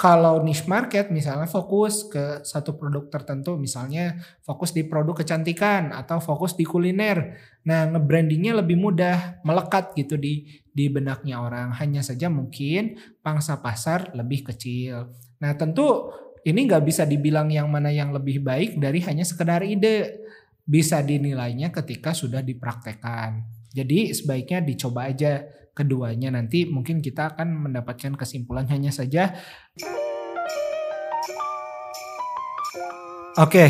kalau niche market misalnya fokus ke satu produk tertentu misalnya fokus di produk kecantikan atau fokus di kuliner. Nah, nge-brandingnya lebih mudah melekat gitu di di benaknya orang. Hanya saja mungkin pangsa pasar lebih kecil. Nah, tentu ini nggak bisa dibilang yang mana yang lebih baik dari hanya sekedar ide. Bisa dinilainya ketika sudah dipraktekkan. Jadi sebaiknya dicoba aja keduanya nanti mungkin kita akan mendapatkan kesimpulan hanya saja Oke,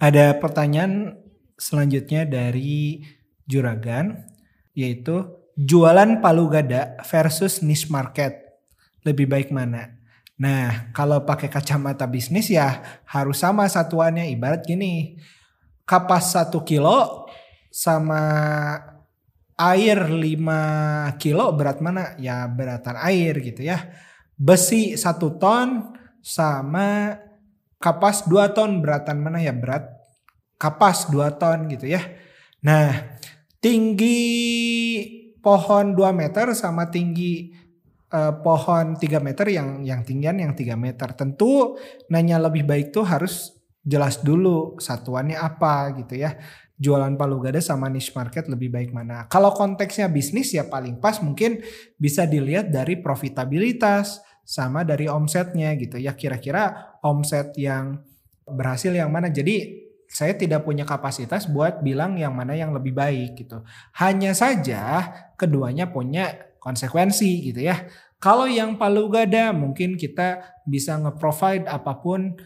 ada pertanyaan selanjutnya dari Juragan yaitu jualan palu gada versus niche market lebih baik mana? Nah, kalau pakai kacamata bisnis ya harus sama satuannya ibarat gini. Kapas satu kilo sama air 5 kilo berat mana? Ya beratan air gitu ya. Besi 1 ton sama kapas 2 ton beratan mana ya berat? Kapas 2 ton gitu ya. Nah tinggi pohon 2 meter sama tinggi uh, pohon 3 meter yang yang tinggian yang 3 meter. Tentu nanya lebih baik tuh harus jelas dulu satuannya apa gitu ya jualan palu gada sama niche market lebih baik mana. Kalau konteksnya bisnis ya paling pas mungkin bisa dilihat dari profitabilitas sama dari omsetnya gitu ya. Kira-kira omset yang berhasil yang mana. Jadi saya tidak punya kapasitas buat bilang yang mana yang lebih baik gitu. Hanya saja keduanya punya konsekuensi gitu ya. Kalau yang palu gada mungkin kita bisa nge-provide apa pun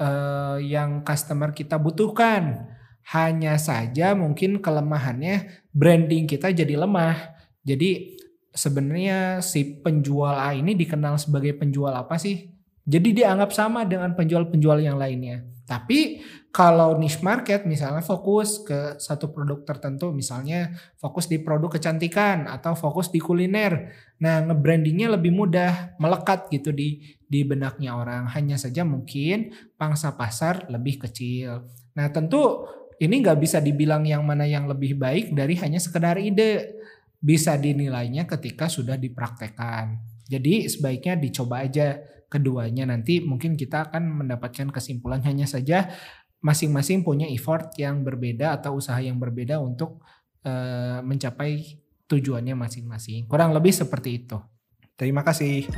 uh, yang customer kita butuhkan hanya saja mungkin kelemahannya branding kita jadi lemah. Jadi sebenarnya si penjual A ini dikenal sebagai penjual apa sih? Jadi dianggap sama dengan penjual-penjual yang lainnya. Tapi kalau niche market misalnya fokus ke satu produk tertentu, misalnya fokus di produk kecantikan atau fokus di kuliner. Nah, nge-brandingnya lebih mudah melekat gitu di di benaknya orang. Hanya saja mungkin pangsa pasar lebih kecil. Nah, tentu ini nggak bisa dibilang yang mana yang lebih baik dari hanya sekedar ide. Bisa dinilainya ketika sudah dipraktekkan. Jadi sebaiknya dicoba aja keduanya nanti mungkin kita akan mendapatkan kesimpulan hanya saja masing-masing punya effort yang berbeda atau usaha yang berbeda untuk uh, mencapai tujuannya masing-masing. Kurang lebih seperti itu. Terima kasih.